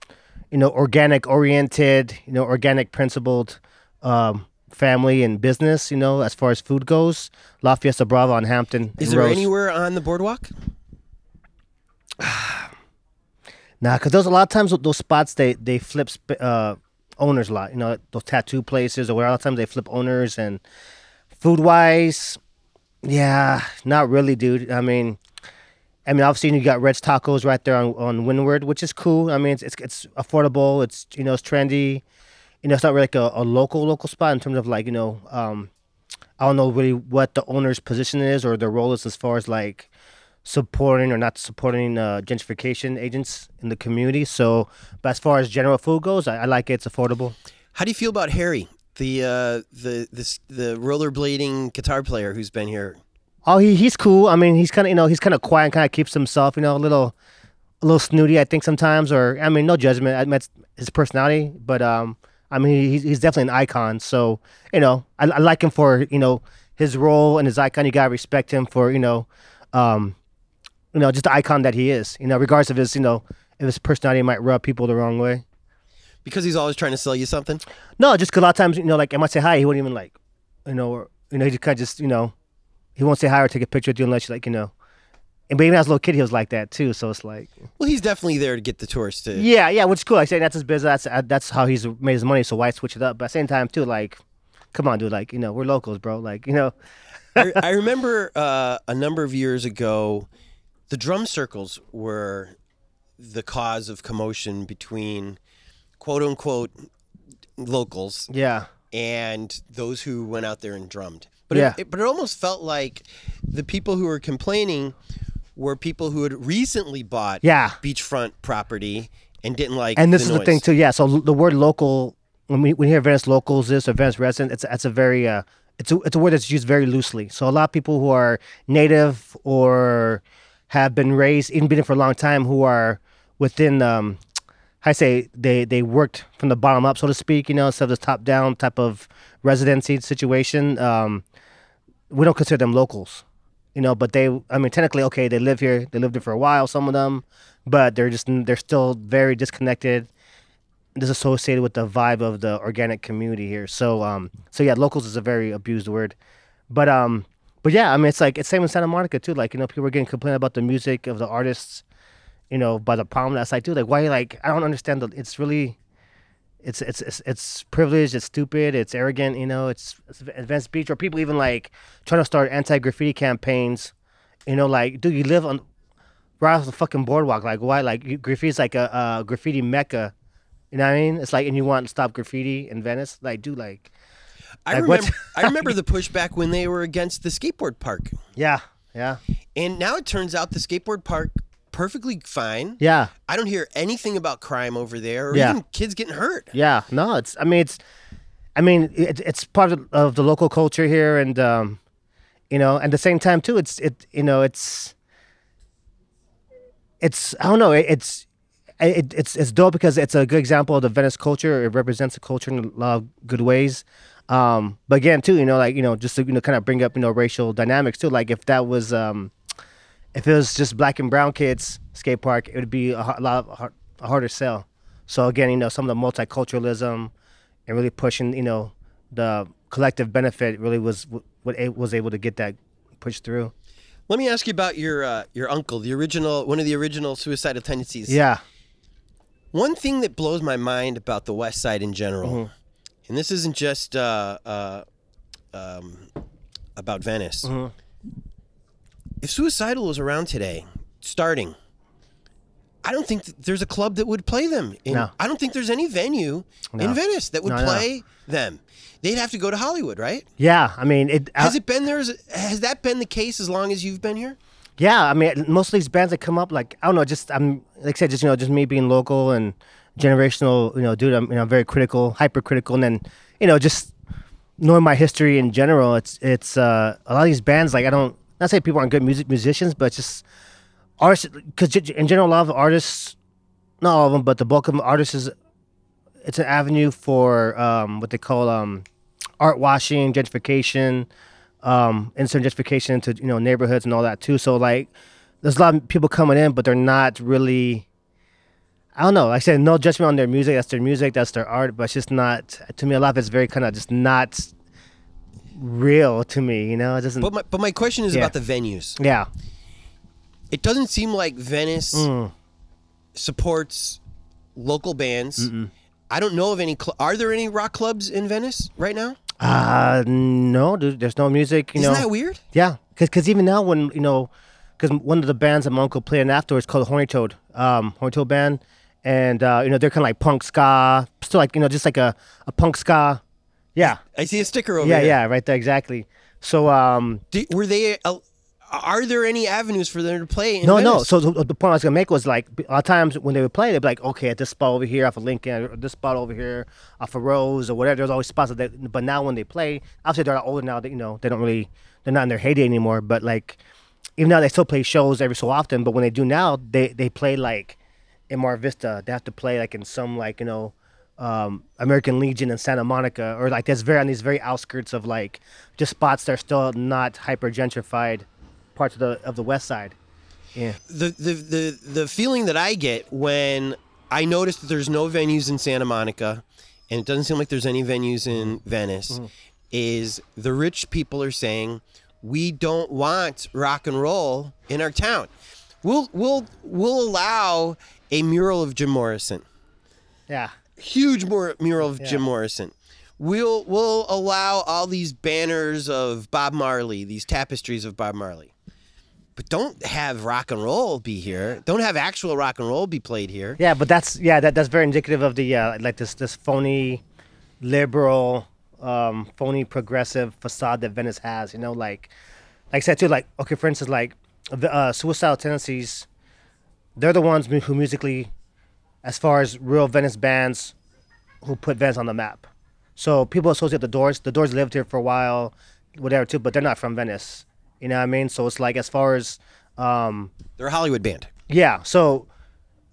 you know organic oriented you know organic principled um family and business you know as far as food goes La Fiesta Brava on Hampton is there Rose. anywhere on the boardwalk? Nah, because those a lot of times those spots they they flip sp- uh, owners a lot. You know, those tattoo places or where a lot of times they flip owners and food wise, yeah, not really, dude. I mean, I mean, obviously you got Red's Tacos right there on, on Windward, which is cool. I mean, it's, it's it's affordable. It's you know it's trendy. You know, it's not really like a, a local local spot in terms of like you know, um, I don't know really what the owner's position is or their role is as far as like supporting or not supporting uh, gentrification agents in the community. So, but as far as general food goes, I, I like it. It's affordable. How do you feel about Harry, the uh, the this the rollerblading guitar player who's been here? Oh, he he's cool. I mean, he's kind of you know he's kind of quiet and kind of keeps himself. You know, a little a little snooty. I think sometimes, or I mean, no judgment. I mean, his personality, but um, I mean, he's he's definitely an icon. So you know, I, I like him for you know his role and his icon. You gotta respect him for you know, um, you know, just the icon that he is. You know, regardless of his you know if his personality might rub people the wrong way. Because he's always trying to sell you something. No, just 'cause a lot of times, you know, like I might say hi, he wouldn't even like, you know, or you know, he just kind of just, you know, he won't say hi or take a picture with you unless you like, you know. And but even as a little kid, he was like that too. So it's like, Well, he's definitely there to get the tourists to. yeah, yeah, which is cool. I say that's his business. That's uh, that's how he's made his money. So why switch it up? But at the same time, too, like, come on, dude, like, you know, we're locals, bro. Like, you know, I, I remember uh, a number of years ago, the drum circles were the cause of commotion between quote unquote locals yeah, and those who went out there and drummed. But Yeah. it, it- but it almost felt like the people who were complaining were people who had recently bought yeah. beachfront property and didn't like. And this the is the thing too. Yeah. So the word local, when we when you hear Venice locals, this or Venice resident, it's it's a very uh, it's a it's a word that's used very loosely. So a lot of people who are native or have been raised, even been here for a long time, who are within um, I say they they worked from the bottom up, so to speak. You know, instead of this top down type of residency situation. Um, we don't consider them locals, you know. But they, I mean, technically, okay, they live here. They lived here for a while. Some of them, but they're just they're still very disconnected, disassociated with the vibe of the organic community here. So, um, so yeah, locals is a very abused word, but um, but yeah, I mean, it's like it's same in Santa Monica too. Like you know, people are getting complained about the music of the artists, you know, by the problem that's like, dude, like why, like I don't understand. The, it's really. It's, it's it's it's privileged. It's stupid. It's arrogant. You know. It's, it's advanced speech, or people even like trying to start anti-graffiti campaigns. You know, like, dude, you live on right off the fucking boardwalk. Like, why? Like, graffiti's like a, a graffiti mecca. You know what I mean? It's like, and you want to stop graffiti in Venice? Like, dude, like, I remember. I remember the pushback when they were against the skateboard park, yeah, yeah, and now it turns out the skateboard park perfectly fine. yeah, I don't hear anything about crime over there, or Yeah. even kids getting hurt. yeah. No, it's. I mean, it's. I mean, it, it's part of, of the local culture here, and um, you know, at the same time too, it's it. You know, it's. It's I don't know. It, it's. It, it's it's dope because it's a good example of the Venice culture. It represents the culture in a lot of good ways. Um, but again, too, you know, like you know, just to you know, kind of bring up you know racial dynamics too. Like if that was um, if it was just black and brown kids skate park, it would be a, har- lot of, a harder sell. So again, you know, some of the multiculturalism and really pushing, you know, the collective benefit really was what a- was able to get that pushed through. Let me ask you about your uh, your uncle, the original one of the original suicidal tendencies. Yeah, One thing that blows my mind about the West Side in general, Mm-hmm. And this isn't just uh, uh, um, about Venice. Mm-hmm. If suicidal was around today, starting, I don't think th- there's a club that would play them. In, No. I don't think there's any venue No. in Venice that would No, play them. They'd have to go to Hollywood, right? yeah. I mean, it. Has it been there? as- Has that been the case as long as you've been here? Yeah, I mean, most of these bands that come up, like I don't know, just I'm like I said, just you know, just me being local and generational, you know, dude, I'm you know very critical, hypercritical, and then you know just knowing my history in general, it's it's uh, a lot of these bands, like I don't not say people aren't good music musicians, but just artists, because in general, a lot of artists, not all of them, but the bulk of them artists is it's an avenue for um, what they call um, art washing, gentrification, um, instant gentrification into you know neighborhoods and all that too. So like, there's a lot of people coming in, but they're not really. I don't know. Like I said, no judgment on their music. That's their music. That's their art. But it's just not. To me, a lot of it's very kind of just not real to me. You know, it doesn't. But my, but my question is Yeah. about the venues. yeah. It doesn't seem like Venice Mm. supports local bands. I don't know of any. Cl- are there any rock clubs in Venice right now? Uh no, dude. There's no music. You Isn't know. that weird? Yeah, because even now when you know, because one of the bands that my uncle played in afterwards called Horny Toad, um, Horny Toad band, and uh, you know they're kind of like punk ska, still like you know just like a, a punk ska. Yeah, I see a sticker over yeah, here. yeah, yeah, right there exactly. So um, Do, were they? Uh, are there any avenues for them to play? In no, no. Venice? So, so the point I was gonna make was like a lot of times when they would play, they'd be like, okay, at this spot over here off of Lincoln, or this spot over here off of Rose or whatever. There's always spots that. They, but now when they play, obviously they're older now. That you know they don't really they're not in their heyday anymore. But like even now they still play shows every so often. But when they do now, they they play like in Mar Vista. They have to play like in some like you know. Um, American Legion in Santa Monica, or like that's very on these very outskirts of like just spots that are still not hyper gentrified parts of the of the West Side. Yeah. the, the the the feeling that I get when I notice that there's no venues in Santa Monica, and it doesn't seem like there's any venues in Venice, is the rich people are saying we don't want rock and roll in our town. We'll we'll we'll allow a mural of Jim Morrison, Yeah. huge mur- mural of Jim Morrison. We'll we'll allow all these banners of Bob Marley, these tapestries of Bob Marley. But don't have rock and roll be here. Don't have actual rock and roll be played here. Yeah, but that's yeah, that, that's very indicative of the uh, like this this phony liberal um phony progressive facade that Venice has, you know, like like I said too like okay, for instance like the uh suicidal tendencies they're the ones who musically as far as real Venice bands who put Venice on the map. So people associate the Doors. The Doors lived here for a while, whatever too, but they're not from Venice. You know what I mean? So it's like as far as um They're a Hollywood band. yeah. So,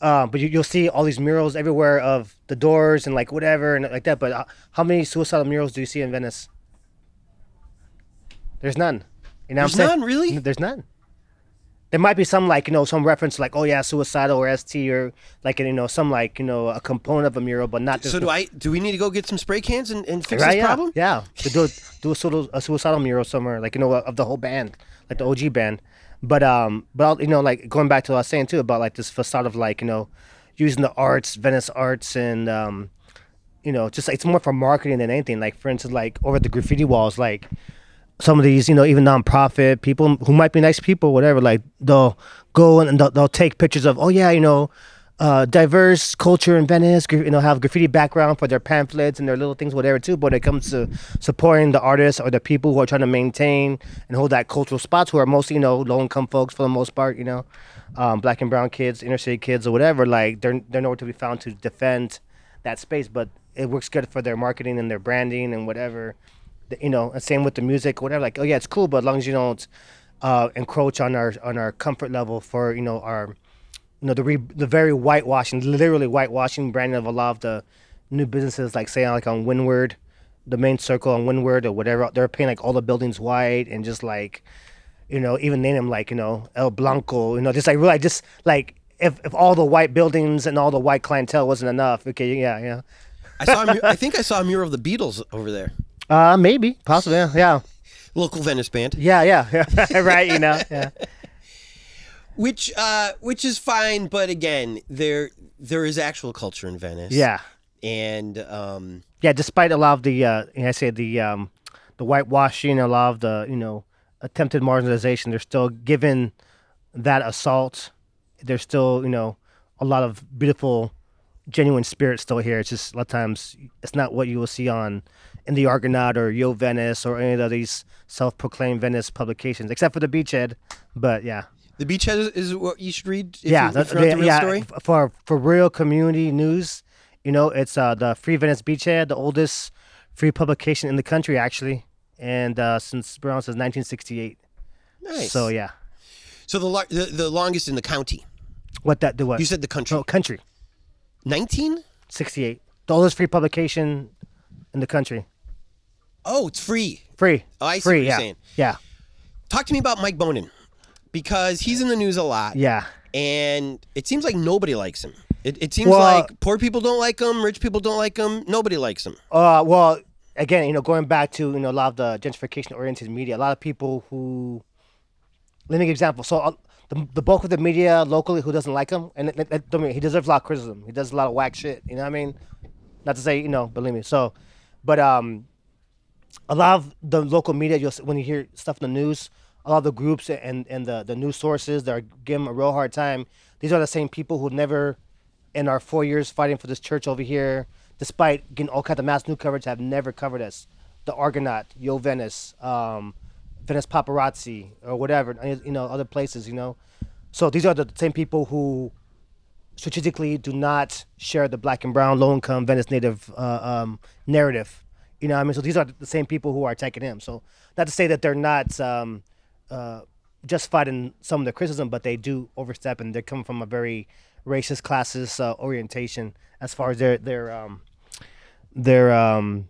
uh, but you, you'll see all these murals everywhere of the Doors and like whatever and like that. But uh, how many suicidal murals do you see in Venice? There's none. You know what There's I'm saying? none, really? There's none. There might be some like you know some reference like oh yeah suicidal or ST or like you know some like you know a component of a mural but not So do I? Do we need to go get some spray cans and, and fix right this yeah problem? yeah to do do a suicidal, a suicidal mural somewhere like you know of the whole band like the OG band but um but I'll, you know like going back to what I was saying too about like this facade of like you know using the arts Venice arts and um you know just it's more for marketing than anything like for instance like over the graffiti walls like some of these, you know, even nonprofit people who might be nice people, whatever, like they'll go and they'll, they'll take pictures of, oh yeah, you know, uh, diverse culture in Venice, you know, have graffiti background for their pamphlets and their little things, whatever too. But when it comes to supporting the artists or the people who are trying to maintain and hold that cultural spots, who are mostly, you know, low income folks for the most part, you know, um, black and brown kids, inner city kids or whatever, like they're they're nowhere to be found to defend that space. But it works good for their marketing and their branding and whatever you know, same with the music, whatever. Like, oh yeah, it's cool, but as long as you don't uh, encroach on our on our comfort level for you know our, you know, the re- the very whitewashing, literally whitewashing branding of a lot of the new businesses, like say like on Windward, the main circle on Windward or whatever. They're painting like all the buildings white and just like, you know, even name them like you know El Blanco, you know, just like really just like. If, if all the white buildings and all the white clientele wasn't enough, okay, yeah, yeah, I saw. Mu- I think I saw a mural of the Beatles over there. Uh, maybe, possibly, yeah, yeah, Local Venice band, yeah, yeah, right, you know, yeah. which uh, which is fine, but again, there there is actual culture in Venice. Yeah, and um, yeah. Despite a lot of the, uh, I say the um, the whitewashing, a lot of the you know attempted marginalization, they're still given that assault. There's still you know a lot of beautiful, genuine spirit still here. It's just a lot of times it's not what you will see on in the Argonaut or Yo Venice or any of these self-proclaimed Venice publications, except for the Beachhead. But yeah. the Beachhead is, what you should read. If yeah, you, the- if the- the real yeah, story. for for real community news, you know, it's uh, the Free Venice Beachhead, the oldest free publication in the country, actually, and uh, since around since 1968. Nice. So yeah, So the, the the longest in the county. what that do what? You said the country. oh, country Nineteen. 68, the oldest free publication in the country. Oh, it's free. Free. Oh, I see Free. what you're yeah. saying. Yeah. Talk to me about Mike Bonin because he's in the news a lot. Yeah. And it seems like nobody likes him. It, it seems Well- like poor people don't like him, rich people don't like him, nobody likes him. Uh, well, again, you know, going back to you know a lot of the gentrification oriented media, a lot of people who. Let me give an example. So uh, the, the bulk of the media locally who doesn't like him, and it, don't mean he deserves a lot of criticism. He does a lot of whack shit. You know what I mean? Not to say you know, believe me. So, but um, a lot of the local media, you'll when you hear stuff in the news, a lot of the groups and and the the news sources that are giving him a real hard time. These are the same people who never, in our four years fighting for this church over here, despite getting all kinds of mass news coverage, have never covered us. The Argonaut, Yo Venice, um, Venice Paparazzi, or whatever, you know, other places, you know. So these are the same people who strategically do not share the black and brown low income Venice native uh, um, narrative. You know I mean? So these are the same people who are attacking him. So not to say that they're not um, uh, justified in some of the criticism, but they do overstep and they come from a very racist, classist uh, orientation as far as their their um, their um,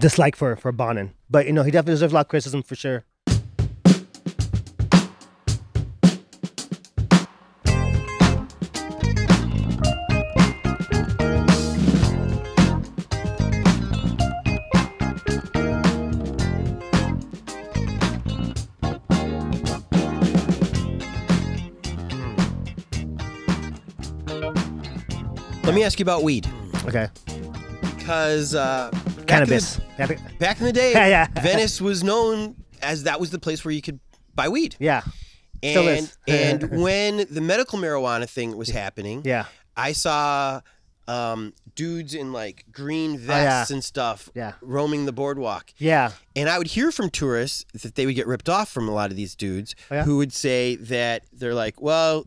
dislike for for Bonin. But you know, he definitely deserves a lot of criticism for sure. Me ask you about weed. Okay, Because uh, back in the- cannabis. Back in the day, Yeah. Venice was known as that was the place where you could buy weed. yeah, Still And is. and when the medical marijuana thing was happening, yeah, I saw um, dudes in like green Oh, vests and stuff Yeah. roaming the boardwalk. yeah. And I would hear from tourists that they would get ripped off from a lot of these dudes Oh, yeah? who would say that they're like, well,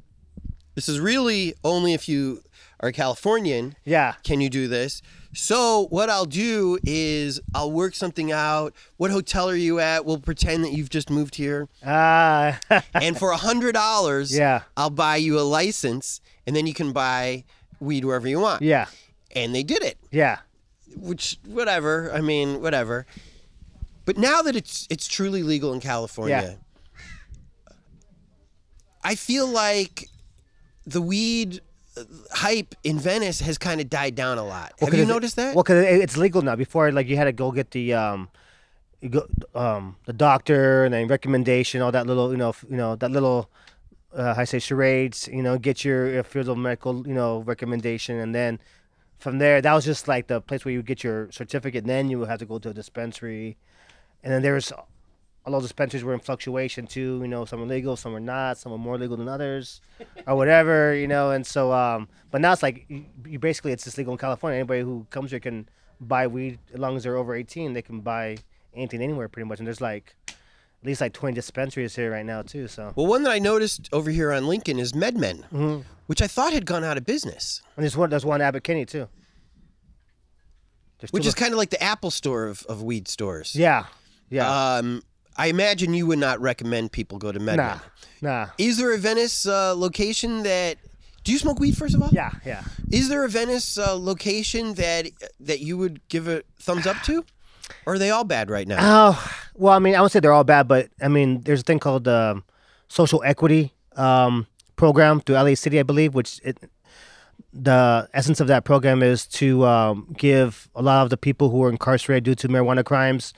this is really only if you are Californian Yeah. can you do this? So what I'll do is I'll work something out. What hotel are you at? We'll pretend that you've just moved here, Ah, and for a hundred dollars, Yeah. I'll buy you a license, and then you can buy weed wherever you want. yeah, And they did it, yeah, which whatever. I mean, whatever. But now that it's it's truly legal in California, I feel like the weed hype in Venice has kind of died down a lot. Well, Have you noticed that? Well, because it's legal now. Before, like you had to go get the um, you go um the doctor and then recommendation, all that little you know f- you know that little uh, I say charades. You know, get your uh, field of medical you know recommendation, and then from there that was just like the place where you get your certificate. And then you would have to go to a dispensary, and then there's all those dispensaries were in fluctuation too. You know, some are legal, some are not, some are more legal than others, or whatever. You know, and so um, but now it's like you, you basically it's just legal in California. Anybody who comes here can buy weed as long as they're over eighteen. They can buy anything anywhere pretty much. And there's like at least like twenty dispensaries here right now too. So Well, one that I noticed over here on Lincoln is MedMen, Mm-hmm. which I thought had gone out of business, and there's one there's one Abbott Kinney too. There's which is kind of like the Apple store of, of weed stores. yeah, yeah, Um, I imagine you would not recommend people go to MedMen. nah, nah, Is there a Venice uh, location that? Do you smoke weed first of all? yeah, yeah. Is there a Venice uh, location that that you would give a thumbs up to, or are they all bad right now? Oh, well, I mean, I would say they're all bad, but I mean, there's a thing called um, social equity um, program through LA City, I believe, which it, the essence of that program is to um, give a lot of the people who are incarcerated due to marijuana crimes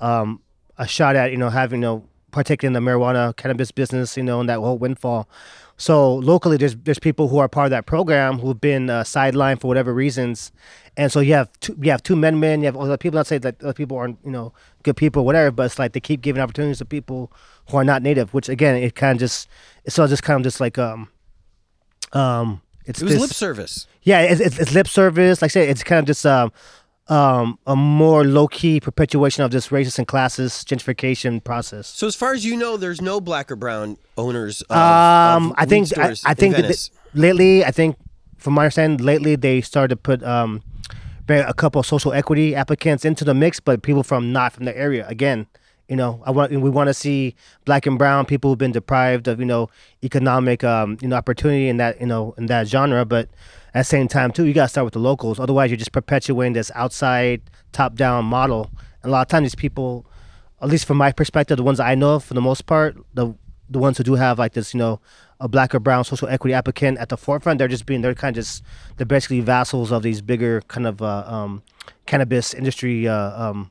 um, a shot at, you know, having, you know, partaking in the marijuana cannabis business, you know, and that whole windfall. So locally, there's there's people who are part of that program who've been uh, sidelined for whatever reasons, and so you have two you have two men men you have other people not say that other people aren't you know good people whatever, but it's like they keep giving opportunities to people who are not native, which again it kind of just it's all just kind of just like um um it's it was this, lip service. yeah, it's, it's, it's lip service. Like I said, it's kind of just um, um, a more low key perpetuation of this racist and classist gentrification process. So as far as you know, there's no black or brown owners. Of, Um, of I think I, I think that Venice. th- lately, I think from my understanding, lately they started to put um, a couple of social equity applicants into the mix, but people from not from the area. Again, you know, I want we want to see black and brown people who've been deprived of you know economic um, you know opportunity in that you know in that genre, but at the same time too, you got to start with the locals. Otherwise, you're just perpetuating this outside top down model, And a lot of times these people, at least from my perspective, the ones I know for the most part, the the ones who do have like this, you know, a black or brown social equity applicant at the forefront, they're just being they're kind of just they're basically vassals of these bigger kind of uh, um, cannabis industry uh, um,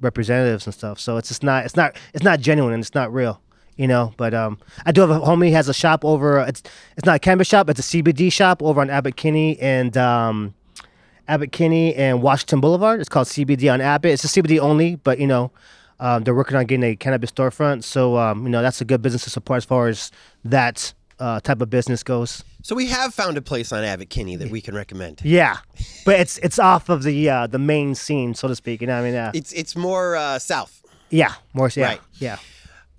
representatives and stuff. So it's just not it's not it's not genuine and it's not real, you know. But um, I do have a homie has a shop over. It's it's not a cannabis shop. It's a CBD shop over on Abbott Kinney and um, Abbott Kinney and Washington Boulevard. It's called CBD on Abbott. It's a CBD only, but you know. Um, they're working on getting a cannabis storefront, so um, you know that's a good business to support as far as that uh, type of business goes. So we have found a place on Abbott Kinney that we can recommend. Yeah, but it's it's off of the uh, the main scene, so to speak. You know, what I mean, uh, It's it's more uh, south. yeah, more yeah, Right. yeah.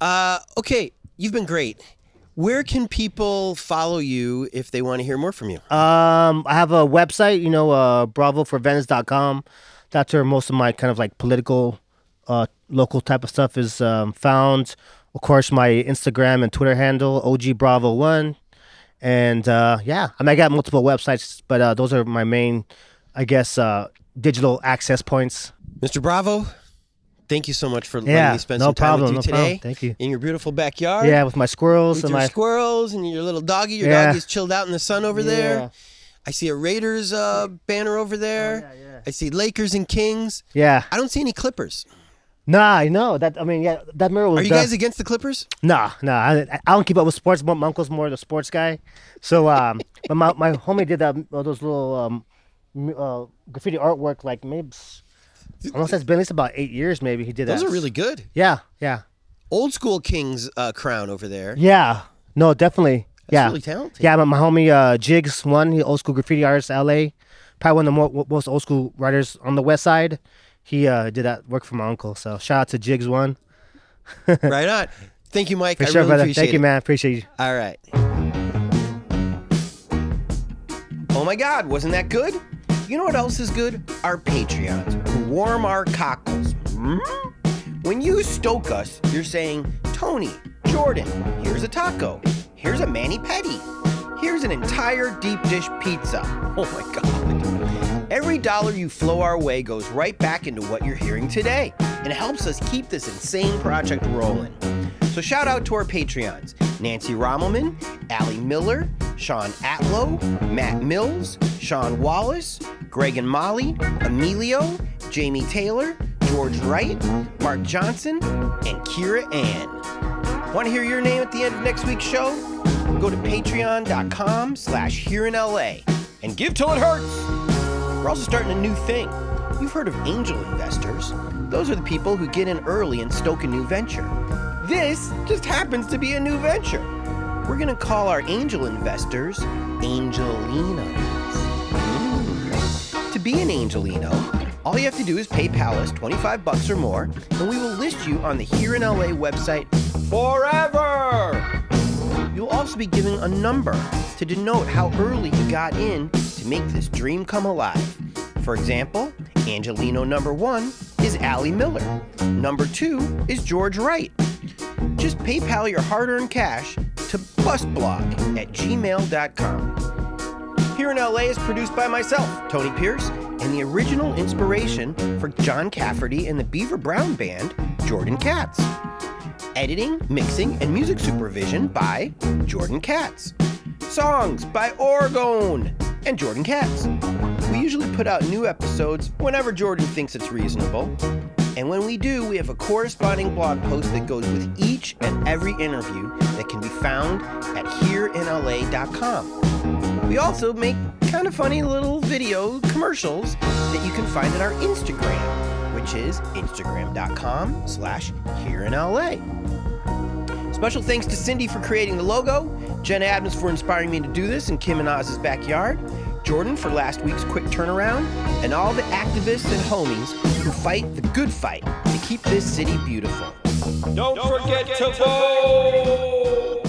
Uh, okay, you've been great. Where can people follow you if they want to hear more from you? Um, I have a website, you know, uh, bravoforvenice.com. That's where most of my kind of like political, uh, local type of stuff is um, found. Of course, my Instagram and Twitter handle, OG Bravo One, and uh, yeah, I mean, I got multiple websites, but uh, those are my main, I guess, uh, digital access points. Mr. Bravo, thank you so much for letting Yeah, me spend no some time problem, with you no problem. today. Thank you. In your beautiful backyard. Yeah, with my squirrels With and your my squirrels and your little doggy. Your Yeah. doggy's chilled out in the sun over there. I see a Raiders uh, banner over there. Oh, yeah, yeah. I see Lakers and Kings. yeah. I don't see any Clippers. Nah, I know that. I mean, yeah, that mirror was. Are you done- guys against the Clippers? Nah, nah. I, I don't keep up with sports. My uncle's more the sports guy. So, um, but my my homie did that those little um, uh, graffiti artwork like maybe. Almost it's been at least about eight years. Maybe he did that. Those are really good. Yeah, yeah, Old school Kings uh, crown over there. yeah. No, definitely. That's yeah, really talented. yeah. My, my homie uh, Jigs, one he old school graffiti artist, L.A. Probably one of the more, most old school writers on the West Side. He uh, did that work for my uncle. So shout out to Jigs one right on. Thank you, Mike. for I sure, really brother. Thank you, man. Appreciate you. All right. Oh my God, wasn't that good? You know what else is good? Our Patreons who warm our cockles. Hmm? When you stoke us, you're saying, Tony, Jordan, here's a taco, here's a mani petty, here's an entire deep dish pizza. Oh my God. Every dollar you flow our way goes right back into what you're hearing today and helps us keep this insane project rolling. So shout out to our Patreons Nancy Rommelmann, Allie Miller, Sean Atlow, Matt Mills, Sean Wallace, Greg and Molly, Emilio, Jamie Taylor, George Wright, Mark Johnson, and Kira Ann. Want to hear your name at the end of next week's show? Go to patreon.com slash here in LA and give till it hurts. We're also starting a new thing. You've heard of angel investors. Those are the people who get in early and stoke a new venture. This just happens to be a new venture. We're going to call our angel investors Angelinos. Mm. To be an Angelino, all you have to do is pay us 25 bucks or more, and we will list you on the Here in LA website forever. You'll also be given a number to denote how early you got in to make this dream come alive. For example, Angelino number one is Allie Miller. Number two is George Wright. Just PayPal your hard earned cash to busblog at gmail.com. Here in LA is produced by myself, Tony Pierce, and the original inspiration for John Cafferty and the Beaver Brown Band, Jordan Katz. Editing, mixing, and music supervision by Jordan Katz. Songs by Orgone and Jordan Katz. We usually put out new episodes whenever Jordan thinks it's reasonable. And when we do, we have a corresponding blog post that goes with each and every interview that can be found at hereinla.com. We also make kind of funny little video commercials that you can find at our Instagram, which is instagram.com slash hereinla. Special thanks to Cindy for creating the logo, Jen Adams for inspiring me to do this in Kim and Oz's backyard, Jordan for last week's quick turnaround, and all the activists and homies who fight the good fight to keep this city beautiful. Don't, forget, to vote!